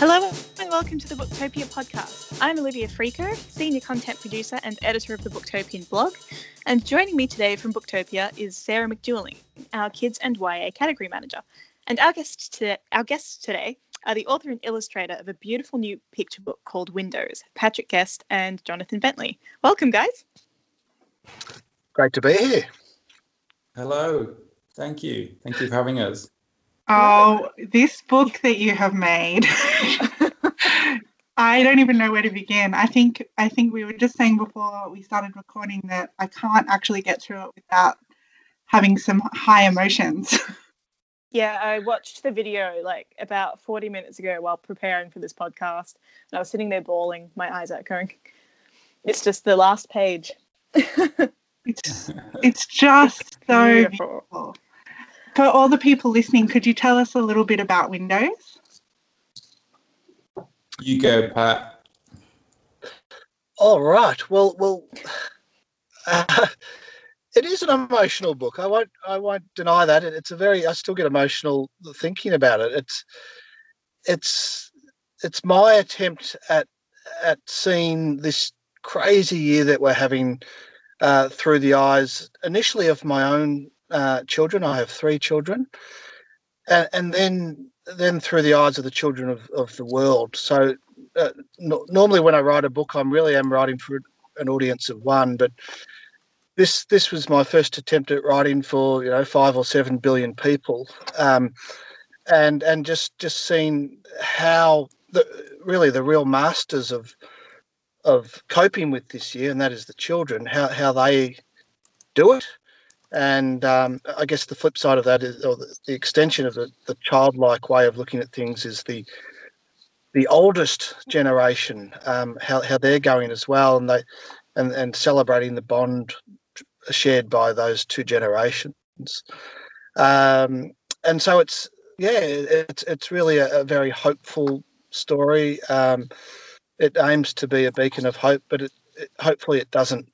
Hello and welcome to the Booktopia podcast. I'm Olivia Frico, senior content producer and editor of the Booktopian blog. And joining me today from Booktopia is Sarah McDuling, our kids and YA category manager. And our guests today, our guests today are the author and illustrator of a beautiful new picture book called Windows, Patrick Guest and Jonathan Bentley. Welcome, guys. Great to be here. Hello. Thank you. Thank you for having us. Oh, this book that you have made. I don't even know where to begin. I think I think we were just saying before we started recording that I can't actually get through it without having some high emotions. Yeah, I watched the video like about 40 minutes ago while preparing for this podcast, and I was sitting there bawling, my eyes out going. It's just the last page. it's it's just so beautiful. beautiful. For all the people listening, could you tell us a little bit about Windows? You go, Pat. All right. Well, well, uh, it is an emotional book. I won't. I won't deny that. It's a very. I still get emotional thinking about it. It's. It's. It's my attempt at at seeing this crazy year that we're having uh, through the eyes initially of my own uh, children. I have three children, and, and then then through the eyes of the children of, of the world. So uh, no, normally when I write a book, I'm really am writing for an audience of one, but this this was my first attempt at writing for you know five or seven billion people, um, and and just just seeing how the really the real masters of of coping with this year, and that is the children, how how they do it, and um, I guess the flip side of that is, or the, extension of the, the childlike way of looking at things is the the oldest generation, um, how, how they're going as well, and they and, and celebrating the bond shared by those two generations. Um, and so it's yeah, it's it's really a, a very hopeful story. Um, it aims to be a beacon of hope, but it, it hopefully it doesn't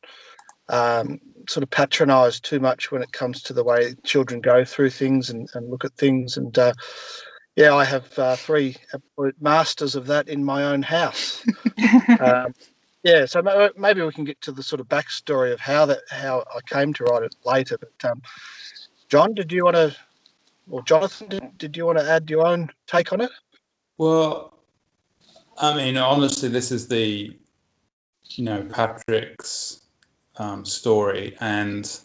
um, sort of patronise too much when it comes to the way children go through things and, and look at things. And uh, yeah, I have uh, three masters of that in my own house. um, yeah, so maybe we can get to the sort of backstory of how that how I came to write it later. But um, John, did you want to, or Jonathan, did, did you want to add your own take on it? Well, I mean, honestly, this is the, you know, Patrick's um, story, and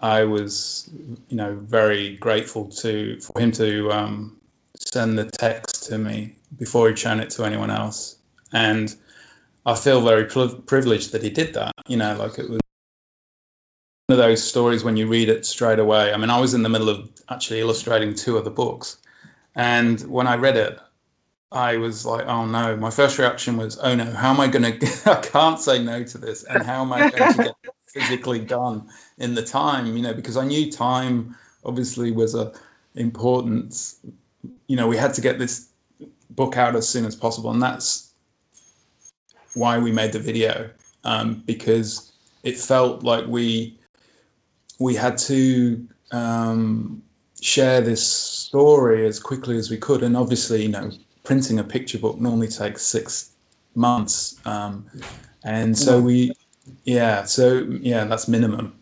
I was, you know, very grateful to for him to um, send the text to me before he'd shown it to anyone else, and I feel very privileged that he did that. You know, like it was one of those stories when you read it straight away. I mean, I was in the middle of actually illustrating two of the books, and when I read it, I was like, oh no. My first reaction was, oh no, how am I going to, I can't say no to this. And how am I going to get physically done in the time, you know, because I knew time obviously was a important, you know, we had to get this book out as soon as possible. And that's why we made the video um, because it felt like we we had to um, share this story as quickly as we could, and obviously, you know, printing a picture book normally takes six months, um, and so we, yeah, so yeah, that's minimum.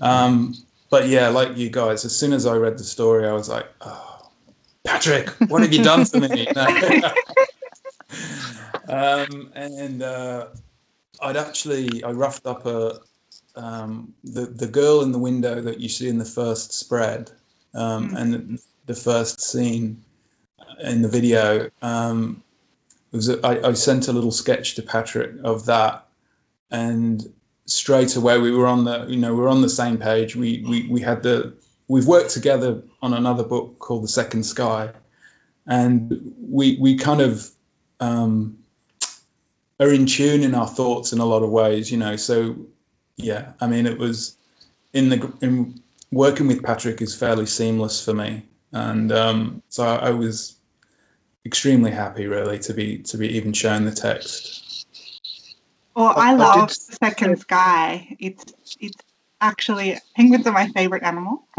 Um, but yeah, like you guys, as soon as I read the story, I was like, oh, Patrick, what have you done for me? um, and uh, I'd actually I roughed up a um, the the girl in the window that you see in the first spread um, mm. and the first scene in the video um, was a, I, I sent a little sketch to Patrick of that, and straight away we were on the you know we are on the same page. We we we had the we've worked together on another book called The Second Sky, and we we kind of um, are in tune in our thoughts in a lot of ways, you know. So yeah, I mean, it was in the in working with Patrick is fairly seamless for me, and um, so I, I was extremely happy really to be to be even shown the text. Well, I love the second sky. It's it's actually penguins are my favorite animal,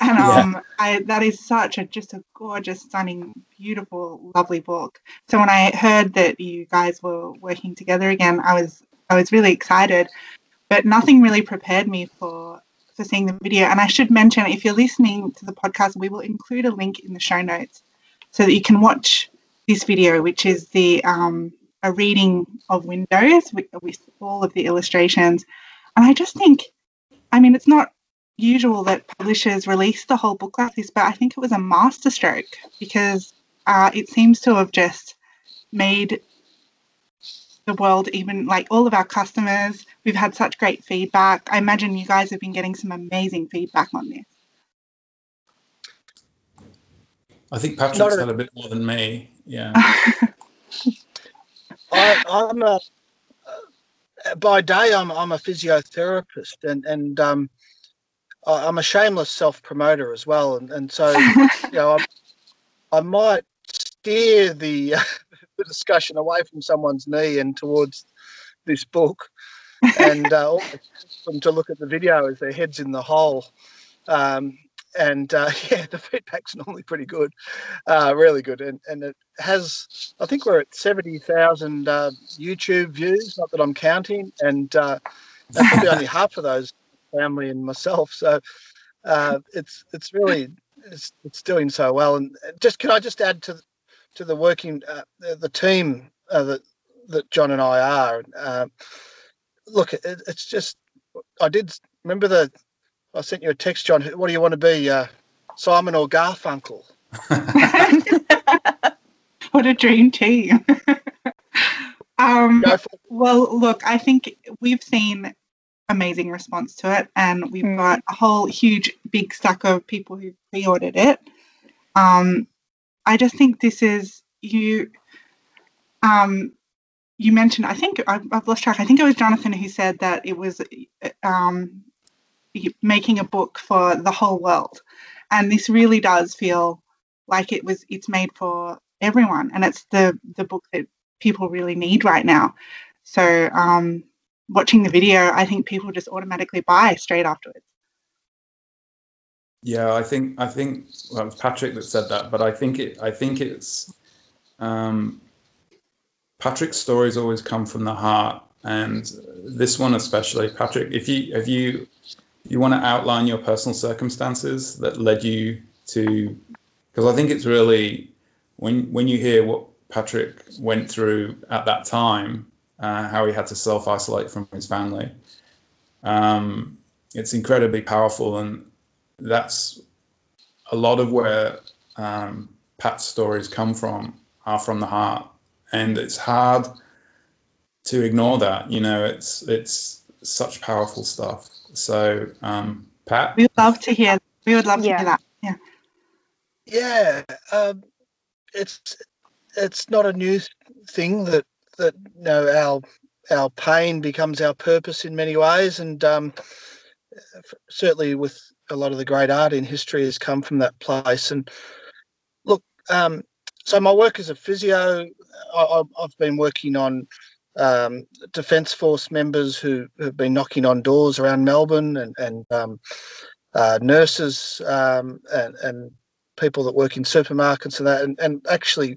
and um, yeah. I that is such a just a gorgeous, stunning, beautiful, lovely book. So when I heard that you guys were working together again, I was I was really excited, but nothing really prepared me for for seeing the video. And I should mention, if you're listening to the podcast, we will include a link in the show notes so that you can watch this video, which is the um, a reading of Windows with, with all of the illustrations. And I just think, I mean, it's not usual that publishers release the whole book like this, but I think it was a masterstroke because uh, it seems to have just made the world even like all of our customers. We've had such great feedback. I imagine you guys have been getting some amazing feedback on this. I think Patrick's had a bit more than me. Yeah. I, am a by day I'm I'm a physiotherapist and and um, I'm a shameless self promoter as well and and so you know I, I might steer the the discussion away from someone's knee and towards this book and uh, them to look at the video as their heads in the hole. Um, and uh, yeah, the feedback's normally pretty good, uh, really good, and and it has. I think we're at seventy thousand uh, YouTube views. Not that I'm counting, and uh, that's probably only half of those family and myself. So uh, it's it's really it's, it's doing so well. And just can I just add to to the working uh, the, the, team that that John and I are. look, it, it's just I did remember the I sent you a text, John. What do you want to be, uh, Simon or Garfunkel? what a dream team. um, well, look, I think we've seen amazing response to it, and we've mm. got a whole huge big stack of people who pre-ordered it. Um, I just think this is you. Um, you mentioned, I think I've, I've lost track. I think it was Jonathan who said that it was um, making a book for the whole world. And this really does feel like it was it's made for everyone and it's the the book that people really need right now. So um, watching the video, I think people just automatically buy straight afterwards. Yeah, I think I think well, it was Patrick that said that, but I think it I think it's um, Patrick's stories always come from the heart, and this one especially. Patrick, if you if you you want to outline your personal circumstances that led you to because I think it's really when when you hear what Patrick went through at that time, uh, how he had to self isolate from his family. Um, it's incredibly powerful, and that's a lot of where um, Pat's stories come from are from the heart, and it's hard to ignore that. You know, it's it's such powerful stuff. So, um, Pat, we would love to hear. We would love to hear that. Yeah. Yeah, um, it's it's not a new thing that that you know our our pain becomes our purpose in many ways, and um, certainly with a lot of the great art in history has come from that place. And look, um, so my work as a physio, I, have been working on um, Defence Force members who have been knocking on doors around Melbourne and, and um, uh, nurses um, and, and, people that work in supermarkets and that. And, and, actually,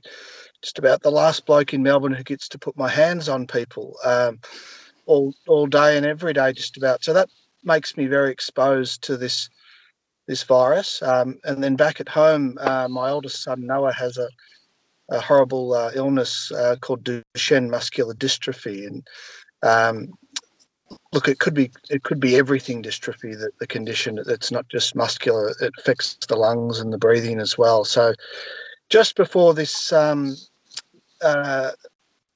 just about the last bloke in Melbourne who gets to put my hands on people um, all, all day and every day, just about. So that makes me very exposed to this this virus. Um, and then back at home, uh, my oldest son Noah has a a horrible uh, illness uh, called Duchenne muscular dystrophy, and um, look, it could be it could be everything dystrophy that the condition. It's not just muscular; it affects the lungs and the breathing as well. So, just before this um, uh,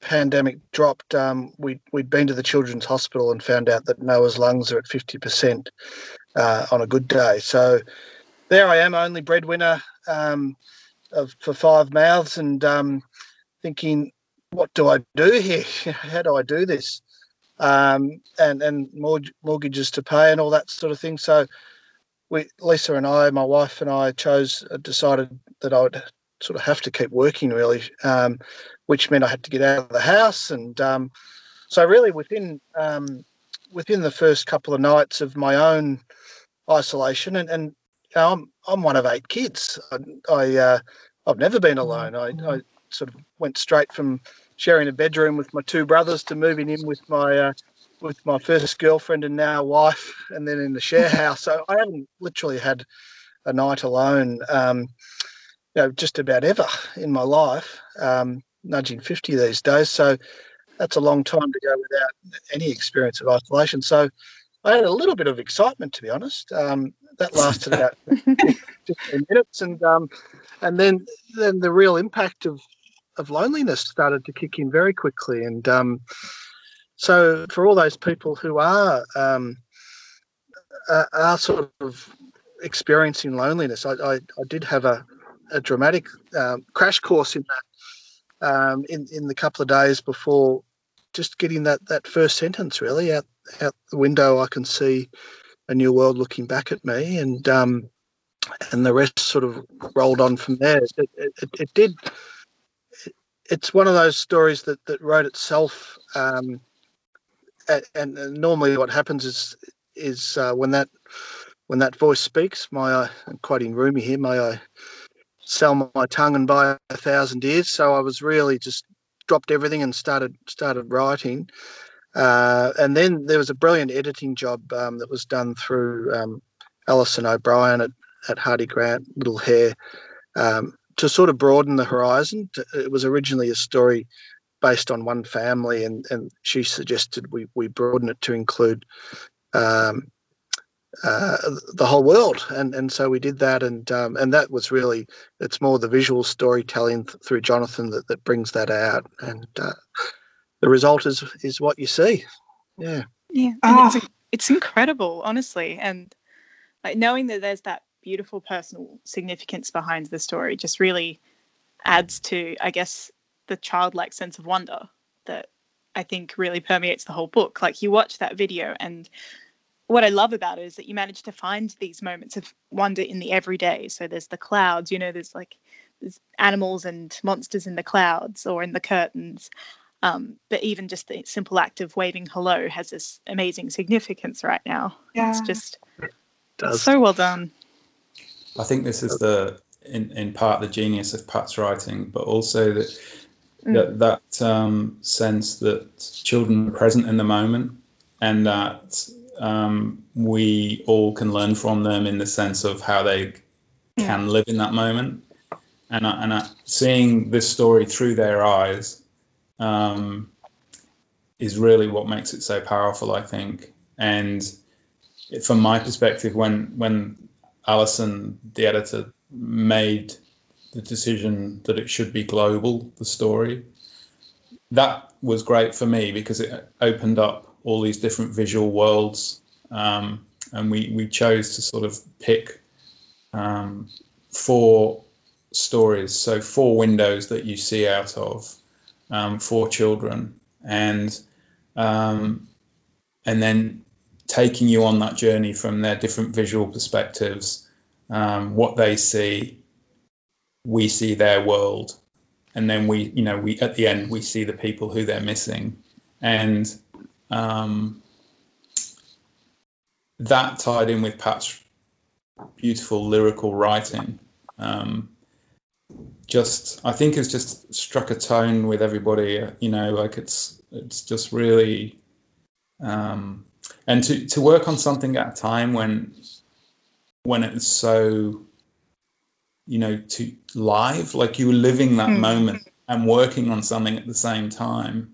pandemic dropped, um, we we'd been to the Children's Hospital and found out that Noah's lungs are at fifty percent uh, on a good day. So, there I am, only breadwinner. Um, of for five mouths and um, thinking, what do I do here? How do I do this? Um, and and mortgages to pay and all that sort of thing. So we, Lisa and I, my wife and I, chose uh, decided that I would sort of have to keep working really, um, which meant I had to get out of the house. And um, so really within um, within the first couple of nights of my own isolation, and, and I'm I'm one of eight kids. I, I uh, I've never been alone. I, I sort of went straight from sharing a bedroom with my two brothers to moving in with my uh, with my first girlfriend and now wife, and then in the share house. So I haven't literally had a night alone, um, you know, just about ever in my life. Um, nudging fifty these days, so that's a long time to go without any experience of isolation. So I had a little bit of excitement, to be honest. Um, that lasted about 15 minutes, and um, and then then the real impact of of loneliness started to kick in very quickly. And um, so for all those people who are um, are sort of experiencing loneliness, I, I, I did have a, a dramatic um, crash course in that um, in in the couple of days before just getting that that first sentence really out out the window. I can see a new world looking back at me, and um, and the rest sort of rolled on from there. It, it, it did. it's one of those stories that that wrote itself. Um, and, and, normally, what happens is is uh, when that when that voice speaks. My uh, I'm quoting Rumi here. May I sell my tongue and buy a thousand ears. So I was really just dropped everything and started started writing. Uh, and then there was a brilliant editing job um, that was done through um, Alison O'Brien at, at Hardie Grant, Little Hare, um, to sort of broaden the horizon. It was originally a story based on one family, and, and she suggested we, we broaden it to include um, uh, the whole world, and and so we did that, and um, and that was really it's more the visual storytelling th- through Jonathan that, that brings that out, and uh, the result is is what you see. Yeah, yeah, oh. it's it's incredible, honestly, and like knowing that there's that beautiful personal significance behind the story just really adds to, I guess, the childlike sense of wonder that I think really permeates the whole book. Like you watch that video and what I love about it is that you manage to find these moments of wonder in the everyday. So there's the clouds, you know, there's like there's animals and monsters in the clouds or in the curtains. Um, but even just the simple act of waving hello has this amazing significance right now. Yeah. It's just it so well done. I think this is the in, in part the genius of Pat's writing, but also that mm. that, that um, sense that children are present in the moment and that um, we all can learn from them in the sense of how they can live in that moment. And, I, and I, seeing this story through their eyes um, is really what makes it so powerful, I think. And from my perspective, when when Alison, the editor, made the decision that it should be global, the story, that was great for me because it opened up all these different visual worlds, um, and we we chose to sort of pick um, four stories, so four windows that you see out of um, children, and um, and then taking you on that journey from their different visual perspectives, um, what they see, we see their world, and then we, you know, we at the end we see the people who they're missing, and um, that tied in with Pat's beautiful lyrical writing, um, just I think has just struck a tone with everybody. You know, like it's it's just really, um, and to to work on something at a time when when it's so, you know, to live, like you were living that mm. moment and working on something at the same time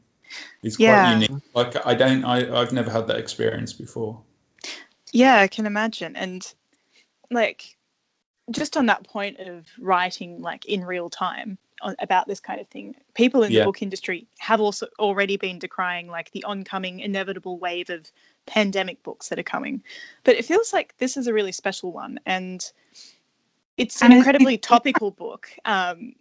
is quite unique. Like I don't, I, I've never had that experience before. Yeah, I can imagine. And like, just on that point of writing like in real time on, about this kind of thing, people in yeah. the book industry have also already been decrying like the oncoming inevitable wave of pandemic books that are coming. But it feels like this is a really special one, and it's an incredibly topical book. Um,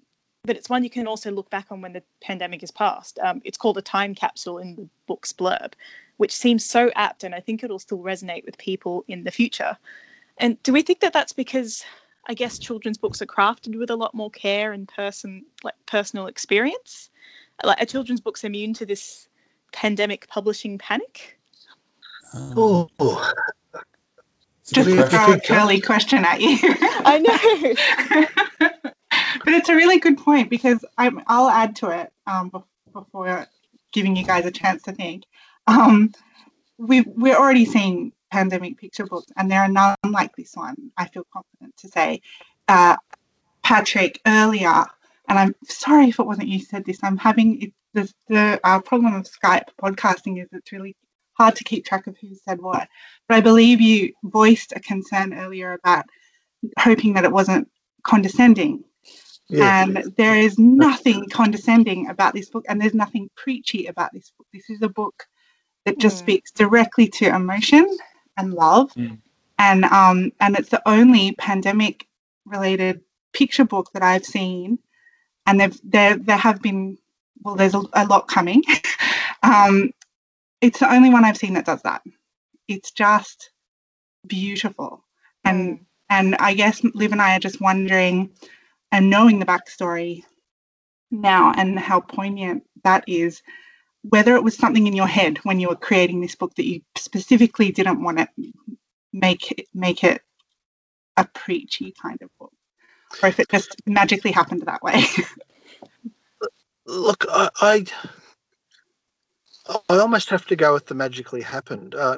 but it's one you can also look back on when the pandemic is past. Um, it's called a time capsule in the book's blurb, which seems so apt, and I think it'll still resonate with people in the future. And do we think that that's because I guess children's books are crafted with a lot more care and person like personal experience? Like are children's books immune to this pandemic publishing panic? Um, Oh, Just to throw a curly question at you. I know. but it's a really good point because I'm, I'll add to it um, before giving you guys a chance to think. Um, we've, we're already seeing pandemic picture books, and there are none like this one, I feel confident to say. Uh, Patrick, earlier, and I'm sorry if it wasn't you said this, I'm having it, the, the uh, problem of Skype podcasting is it's really hard to keep track of who said what. But I believe you voiced a concern earlier about hoping that it wasn't condescending. yeah. And there is nothing condescending about this book, and there's nothing preachy about this book. This is a book that just Mm. speaks directly to emotion and love, Mm. and um, and it's the only pandemic related picture book that I've seen, and there there there have been well, there's a, a lot coming. um, it's the only one I've seen that does that. It's just beautiful, and Mm. and I guess Liv and I are just wondering, and knowing the backstory now and how poignant that is, whether it was something in your head when you were creating this book that you specifically didn't want to make it, make it a preachy kind of book, or if it just magically happened that way. Look, I, I I almost have to go with the magically happened. Uh,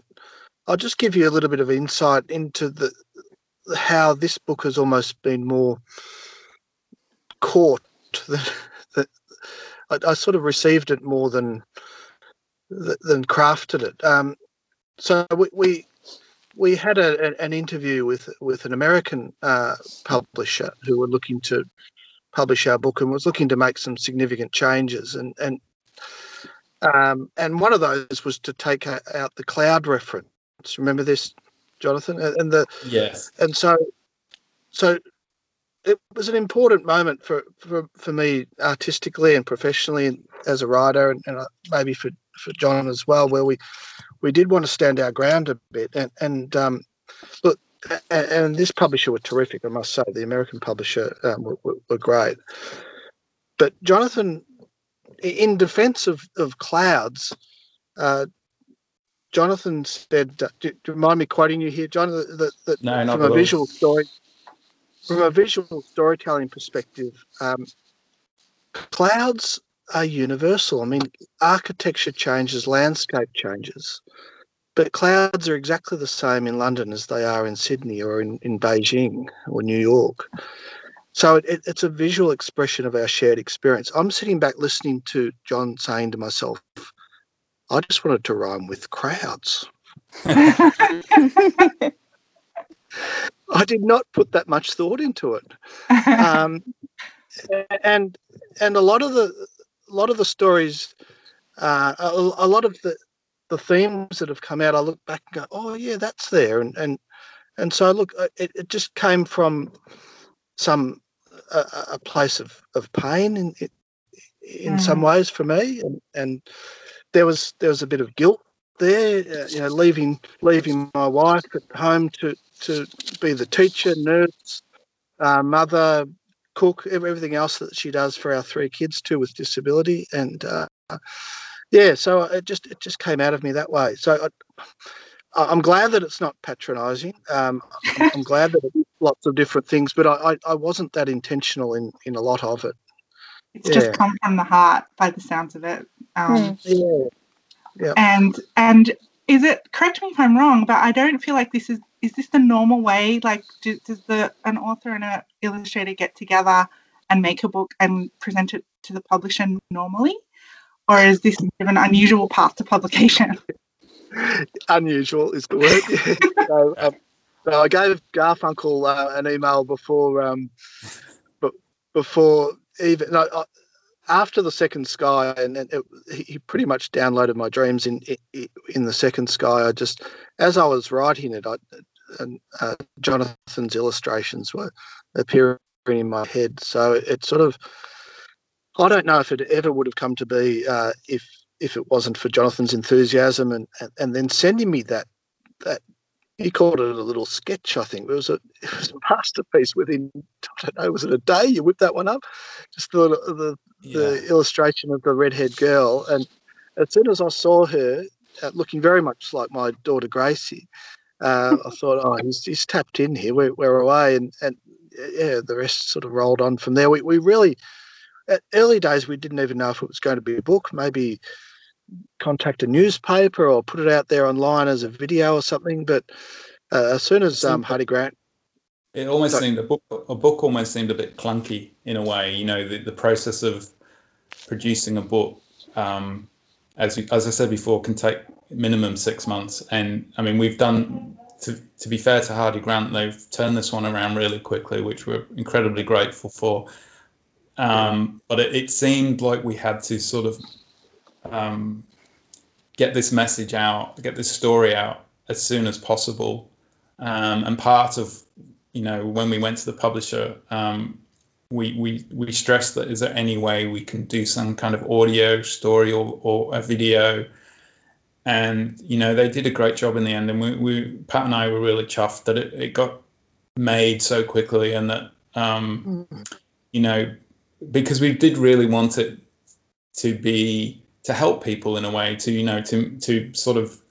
I'll just give you a little bit of insight into the how this book has almost been more caught than. I, I sort of received it more than than crafted it. Um, so we, we we had a, a- an interview with with an American uh, publisher who were looking to publish our book and was looking to make some significant changes and and um, and one of those was to take out the cloud reference. Remember this, Jonathan? And the Yes. and so so it was an important moment for for, for me artistically and professionally and as a writer and, and uh, maybe for for John as well where we we did want to stand our ground a bit and and um look and, and this publisher were terrific I must say the American publisher um, were, were, great but Jonathan in defense of of clouds uh Jonathan said, do, do you mind me quoting you here, John? That, that, No, not from a all. visual story, from a visual storytelling perspective, um, clouds are universal. I mean, architecture changes, landscape changes, but clouds are exactly the same in London as they are in Sydney or in, in Beijing or New York. So it, it, it's a visual expression of our shared experience. I'm sitting back listening to John saying to myself, I just wanted to rhyme with crowds. I did not put that much thought into it. um, and and a lot of the a lot of the stories, uh, a, a lot of the the themes that have come out, I look back and go, oh yeah, that's there, and and and so look, it, it just came from some a, place of of pain in in some Mm. ways for me, and and there was there was a bit of guilt there, uh, you know, leaving leaving my wife at home to to be the teacher, nurse, uh, mother, cook, everything else that she does for our three kids too with disability, and uh, yeah, so it just it just came out of me that way. So I- I'm glad that it's not patronising. Um, I'm, I'm glad that it's lots of different things, but I, I, I wasn't that intentional in in a lot of it. it's just come from the heart by the sounds of it. Um, Yeah, and and is it correct me if i'm wrong but i don't feel like this is is this the normal way? Like do, does the an author and an illustrator get together and make a book and present it to the publisher normally? Or is this an unusual path to publication unusual is the word. so, um, so I gave Garfunkel uh, an email before, um, but before even no, uh, after the second sky, and, and it, he he pretty much downloaded my dreams in in, in the second sky. I just, as I was writing it, I, and uh, Jonathan's illustrations were appearing in my head. So it sort of, I don't know if it ever would have come to be uh, if if it wasn't for Jonathan's enthusiasm and, and, and then sending me that that he called it a little sketch, I think. It was a it was a masterpiece within I don't know, was it a day you whipped that one up? Just the the, Yeah. the illustration of the redhead girl and as soon as I saw her, uh, looking very much like my daughter Gracie. Uh, I thought, oh, he's, he's tapped in here. We're, we're away, and and yeah, the rest sort of rolled on from there. We we really, at early days, we didn't even know if it was going to be a book. Maybe contact a newspaper or put it out there online as a video or something. But uh, as soon as um, Hardie Grant it almost seemed a book. A book almost seemed a bit clunky in a way. You know, the, the process of producing a book, um, as as I said before, can take minimum six months. And I mean, we've done. To, to be fair to Hardie Grant, they've turned this one around really quickly, which we're incredibly grateful for. Um, but it, it, seemed like we had to sort of um, get this message out, get this story out as soon as possible. Um, and part of you know, when we went to the publisher, um, we, we, we stressed that is there any way we can do some kind of audio story or, or a video? And, you know, they did a great job in the end. And we, we Pat and I were really chuffed that it, it got made so quickly and that, um, mm. you know, because we did really want it to be, to help people in a way, to, you know, to, to sort of,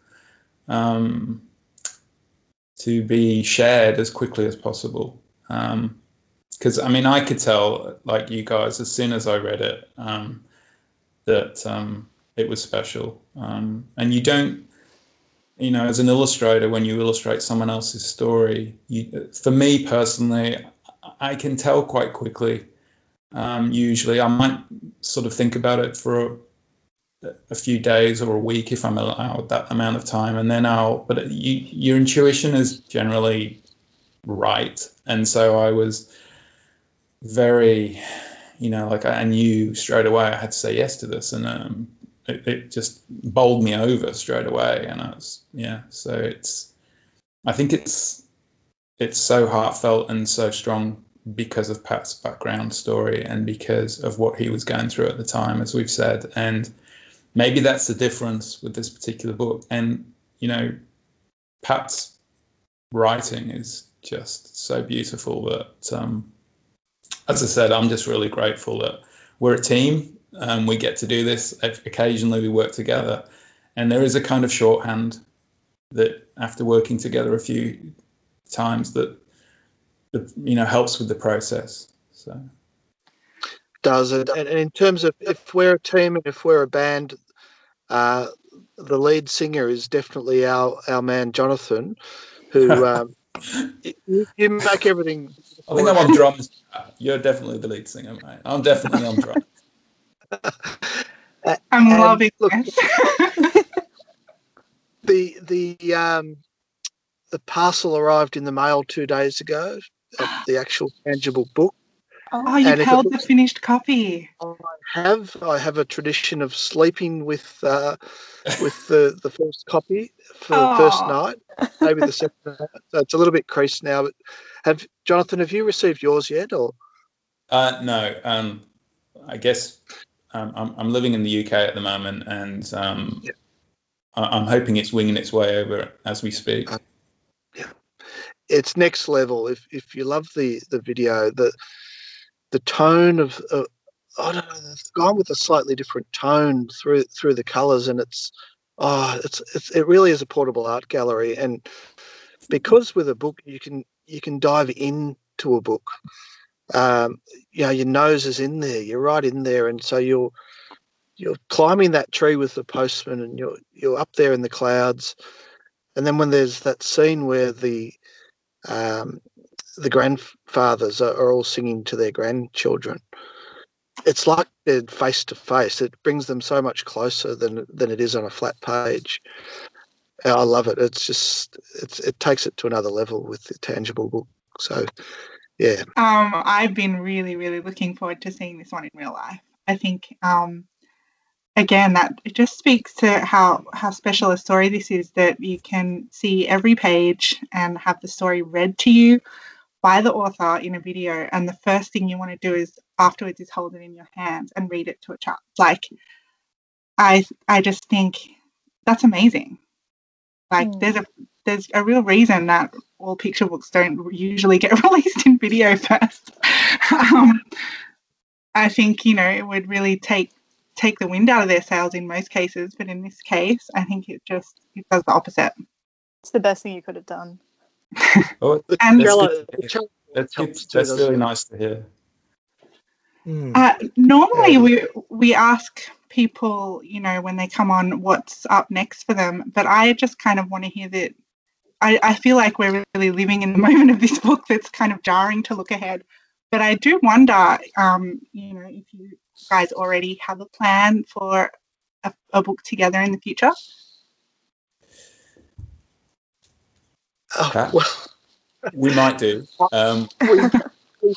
um, to be shared as quickly as possible. Because um, I mean, I could tell, like you guys, as soon as I read it, um, that um, it was special. Um, and you don't, you know, as an illustrator, when you illustrate someone else's story, you, for me personally, I can tell quite quickly. Um, usually, I might sort of think about it for a few days or a week if I'm allowed that amount of time, and then I'll. But you, your intuition is generally right, and so I was very, you know, like I knew straight away I had to say yes to this, and um, it, it just bowled me over straight away, and I was yeah. So it's, I think it's, it's so heartfelt and so strong because of Pat's background story and because of what he was going through at the time, as we've said, and maybe that's the difference with this particular book. And you know, Pat's writing is just so beautiful that, um, as I said, I'm just really grateful that we're a team. and we get to do this. Occasionally, we work together, and there is a kind of shorthand that, after working together a few times, that, that you know helps with the process. So does it. And in terms of if we're a team and if we're a band, uh, the lead singer is definitely our our man Jonathan, who um, you, you, make everything. I think I'm on drums. You're definitely the lead singer, mate. I'm definitely on drums. I'm loving look, the the um, the parcel arrived in the mail two days ago. the actual tangible book Oh, you've held the finished copy. I have. I have a tradition of sleeping with uh, with the, the first copy for the first night, maybe the second night. So it's a little bit creased now. But have Jonathan, have you received yours yet, or? Uh, no. Um, I guess um, I'm, I'm living in the UK at the moment, and um, yeah. I, am hoping it's winging its way over as we speak. Uh, yeah, it's next level. If if you love the the video, the the tone of uh, I don't know, they've gone with a slightly different tone through through the colours, and it's oh, it's, it's it really is a portable art gallery, and because with a book you can you can dive into a book. Um, you know, your nose is in there, you're right in there, and so you're you're climbing that tree with the postman, and you're you're up there in the clouds, and then when there's that scene where the um, the grandfathers are, are all singing to their grandchildren. It's like they're face to face. It brings them so much closer than than it is on a flat page. I love it. It's just it's it takes it to another level with the tangible book. So yeah. Um, I've been really, really looking forward to seeing this one in real life. I think um, again that it just speaks to how how special a story this is that you can see every page and have the story read to you by the author in a video and the first thing you want to do is afterwards is hold it in your hands and read it to a child like i i just think that's amazing like mm. there's a there's a real reason that all picture books don't usually get released in video first um, i think you know it would really take take the wind out of their sails in most cases, but in this case, I think it just it does the opposite. It's the best thing you could have done. Oh, And- that's, trailer- good to the hear. trailer that's, good- helps too, that's really nice to hear. Hmm. Uh, normally, Yeah. we we ask people, you know, when they come on, what's up next for them. But I just kind of want to hear that. I, I feel like we're really living in the moment of this book that's kind of jarring to look ahead. But I do wonder, um, you know, if you guys already have a plan for a, a book together in the future. Oh, well, We might do. Um,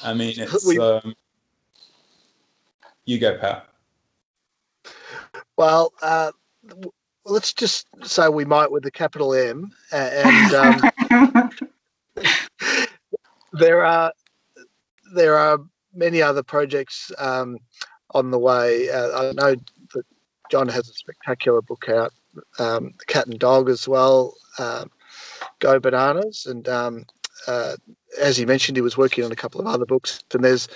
I mean, it's. Um, you go, Pat. well, uh, let's just say we might with the capital M. and um, there are there are many other projects um, on the way. Uh, I know that John has a spectacular book out, um, Cat and Dog as well. Um, Go Bananas, and um, uh, as he mentioned, he was working on a couple of other books. And there's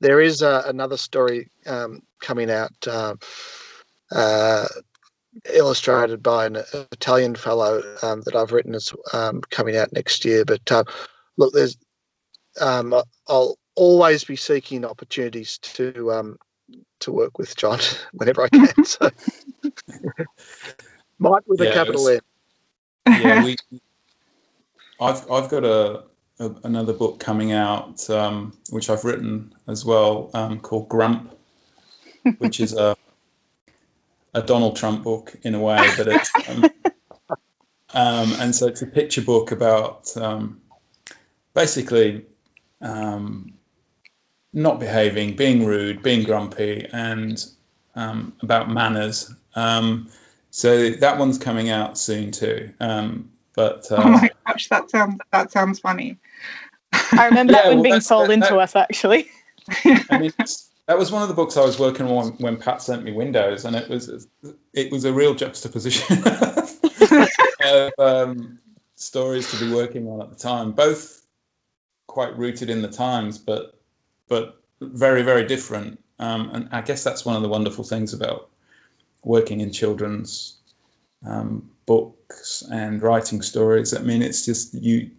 there is uh, another story um, coming out. um uh, illustrated by an Italian fellow um, that I've written is um, coming out next year. But uh, look, there's um, I'll always be seeking opportunities to um, to work with John whenever I can. So might with a capital it's- M. yeah, we. I've I've got a, a another book coming out um, which I've written as well um, called Grump, which is a a Donald Trump book in a way, but it's um, um, and so it's a picture book about um, basically um, not behaving, being rude, being grumpy, and um, about manners. Um, so that one's coming out soon too. But uh, oh my gosh, that sounds that sounds funny. I remember Yeah, that one well, being sold that- into that- us actually. I mean, that was one of the books I was working on when Pat sent me Windows, and it was it was a real juxtaposition of um, stories to be working on at the time, both quite rooted in the times, but but very very different. Um, and I guess that's one of the wonderful things about working in children's um, books and writing stories. I mean, it's just you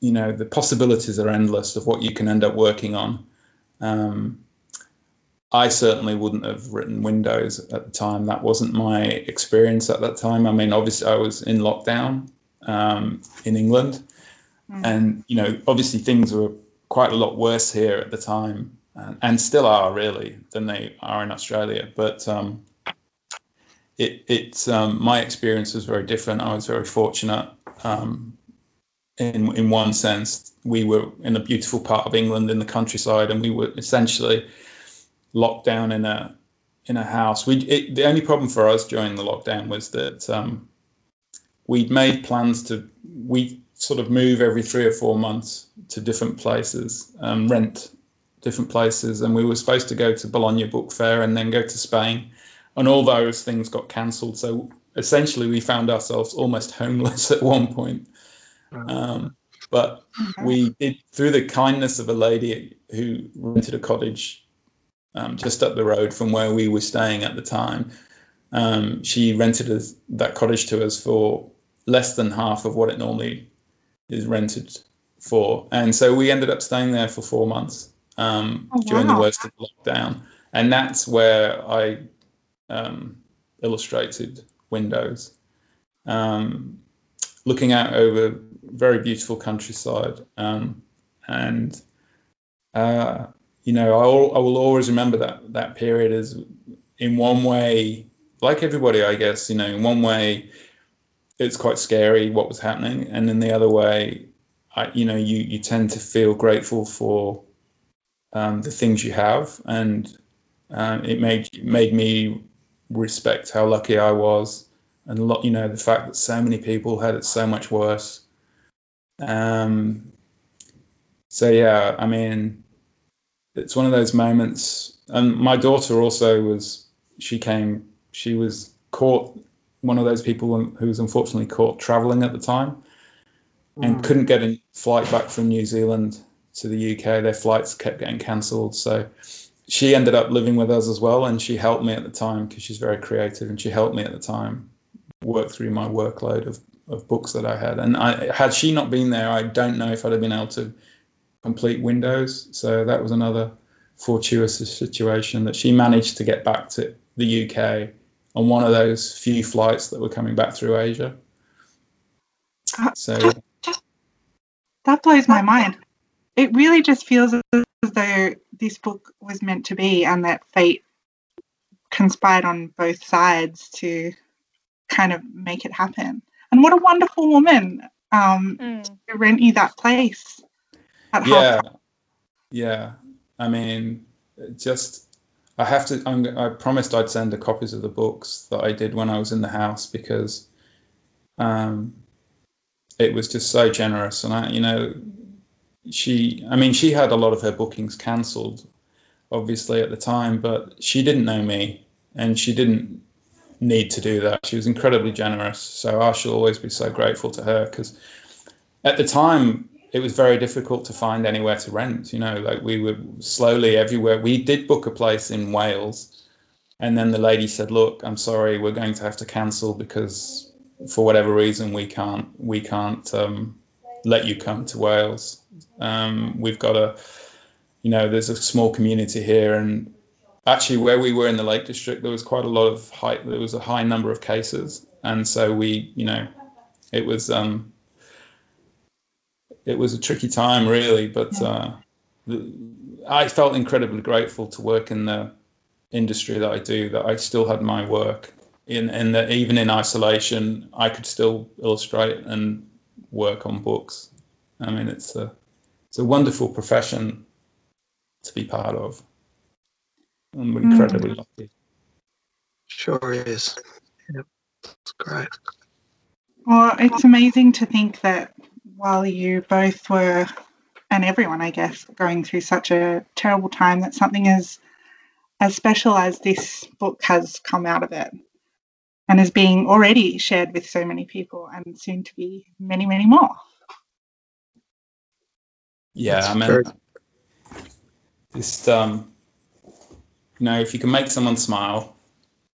you know the possibilities are endless of what you can end up working on. Um, I certainly wouldn't have written Windows at the time. That wasn't my experience at that time. I mean, obviously, I was in lockdown um, in England, Mm. and you know, obviously, things were quite a lot worse here at the time, and, and still are really than they are in Australia. But um, it it's um, my experience was very different. I was very fortunate. Um, in in one sense, we were in a beautiful part of England in the countryside, and we were essentially locked down in a in a house. We the only problem for us during the lockdown was that um, we'd made plans to we sort of move every three or four months to different places, um, rent different places, and we were supposed to go to Bologna Book Fair and then go to Spain, and all those things got cancelled. So essentially, we found ourselves almost homeless at one point. Um, but we did through the kindness of a lady who rented a cottage um, just up the road from where we were staying at the time. Um, she rented us that cottage to us for less than half of what it normally is rented for, and so we ended up staying there for four months um, Oh, during the worst of the lockdown, and that's where I um, illustrated windows, um, looking out over very beautiful countryside, um, and uh, you know, I, I will always remember that that period as, in one way, like everybody, I guess, you know, in one way, it's quite scary what was happening, and in the other way, I, you know, you you tend to feel grateful for um, the things you have, and um, it made made me respect how lucky I was, and a lot, you know, the fact that so many people had it so much worse. Um, so yeah, I mean, it's one of those moments. And my daughter also was. She came. She was caught. One of those people who was unfortunately caught traveling at the time, and couldn't get a flight back from New Zealand to the UK. Their flights kept getting cancelled. So she ended up living with us as well, and she helped me at the time because she's very creative, and she helped me at the time work through my workload of of books that I had. And I had she not been there, I don't know if I'd have been able to complete Windows. So that was another fortuitous situation that she managed to get back to the UK on one of those few flights that were coming back through Asia. Uh, so that blows my mind. It really just feels as though this book was meant to be and that fate conspired on both sides to kind of make it happen. And what a wonderful woman um, mm. to rent you that place. yeah, yeah. I mean, just I have to. I'm, i promised I'd send the copies of the books that I did when I was in the house because um, it was just so generous, and I, you know, she. I mean, she had a lot of her bookings cancelled, obviously at the time, but she didn't know me, and she didn't need to do that. She was incredibly generous, so I shall always be so grateful to her because at the time it was very difficult to find anywhere to rent. You know, like we were slowly everywhere. We did book a place in Wales, and then the lady said, "Look, I'm sorry, we're going to have to cancel because for whatever reason we can't we can't um, let you come to Wales. Um, we've got a, you know, there's a small community here, and actually where we were in the Lake District, there was quite a lot of high. There was a high number of cases, and so we, you know, it was." Um, it was a tricky time, really. But uh, I felt incredibly grateful to work in the industry that I do. That I still had my work in, and that even in isolation, I could still illustrate and work on books. I mean, it's a it's a wonderful profession to be part of. I'm mm. incredibly mm. lucky. Sure is. Yep, it's great. Well, it's amazing to think that while you both were, and everyone, I guess, going through such a terrible time, that something as as special as this book has come out of it and is being already shared with so many people and soon to be many, many more. Yeah, I mean, just um, you know, if you can make someone smile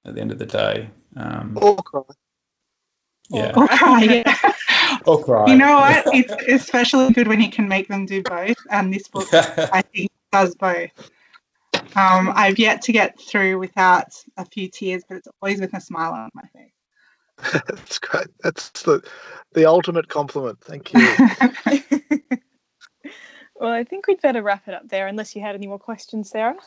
at the end of the day, um, or cry, yeah, or cry, yeah. or cry. You know what? It's especially good when you can make them do both, and this book I think does both. Um, I've yet to get through without a few tears, but it's always with a smile on my face. That's great. That's the the ultimate compliment. Thank you. Well, I think we'd better wrap it up there, unless you had any more questions, Sarah.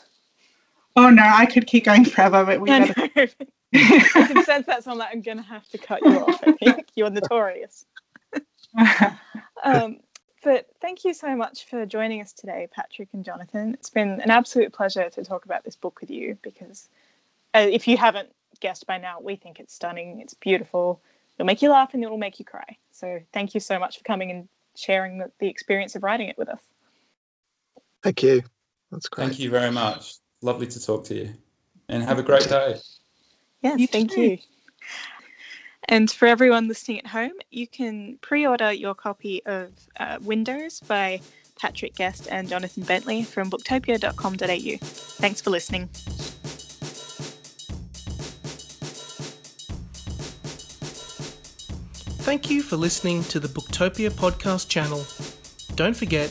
Oh no, I could keep going forever, but we better. I can sense that's on that. I'm gonna have to cut you off. I think you're notorious. um, but thank you so much for joining us today, Patrick and Jonathan. It's been an absolute pleasure to talk about this book with you because uh, if you haven't guessed by now, we think it's stunning, it's beautiful, it'll make you laugh and it'll make you cry. So thank you so much for coming and sharing the, the experience of writing it with us. Thank you. That's great. Thank you very much. Lovely to talk to you. And have a great day. Yes, you thank too. you. And for everyone listening at home, you can pre order your copy of uh, Windows by Patrick Guest and Jonathan Bentley from booktopia.com.au. Thanks for listening. Thank you for listening to the Booktopia podcast channel. Don't forget,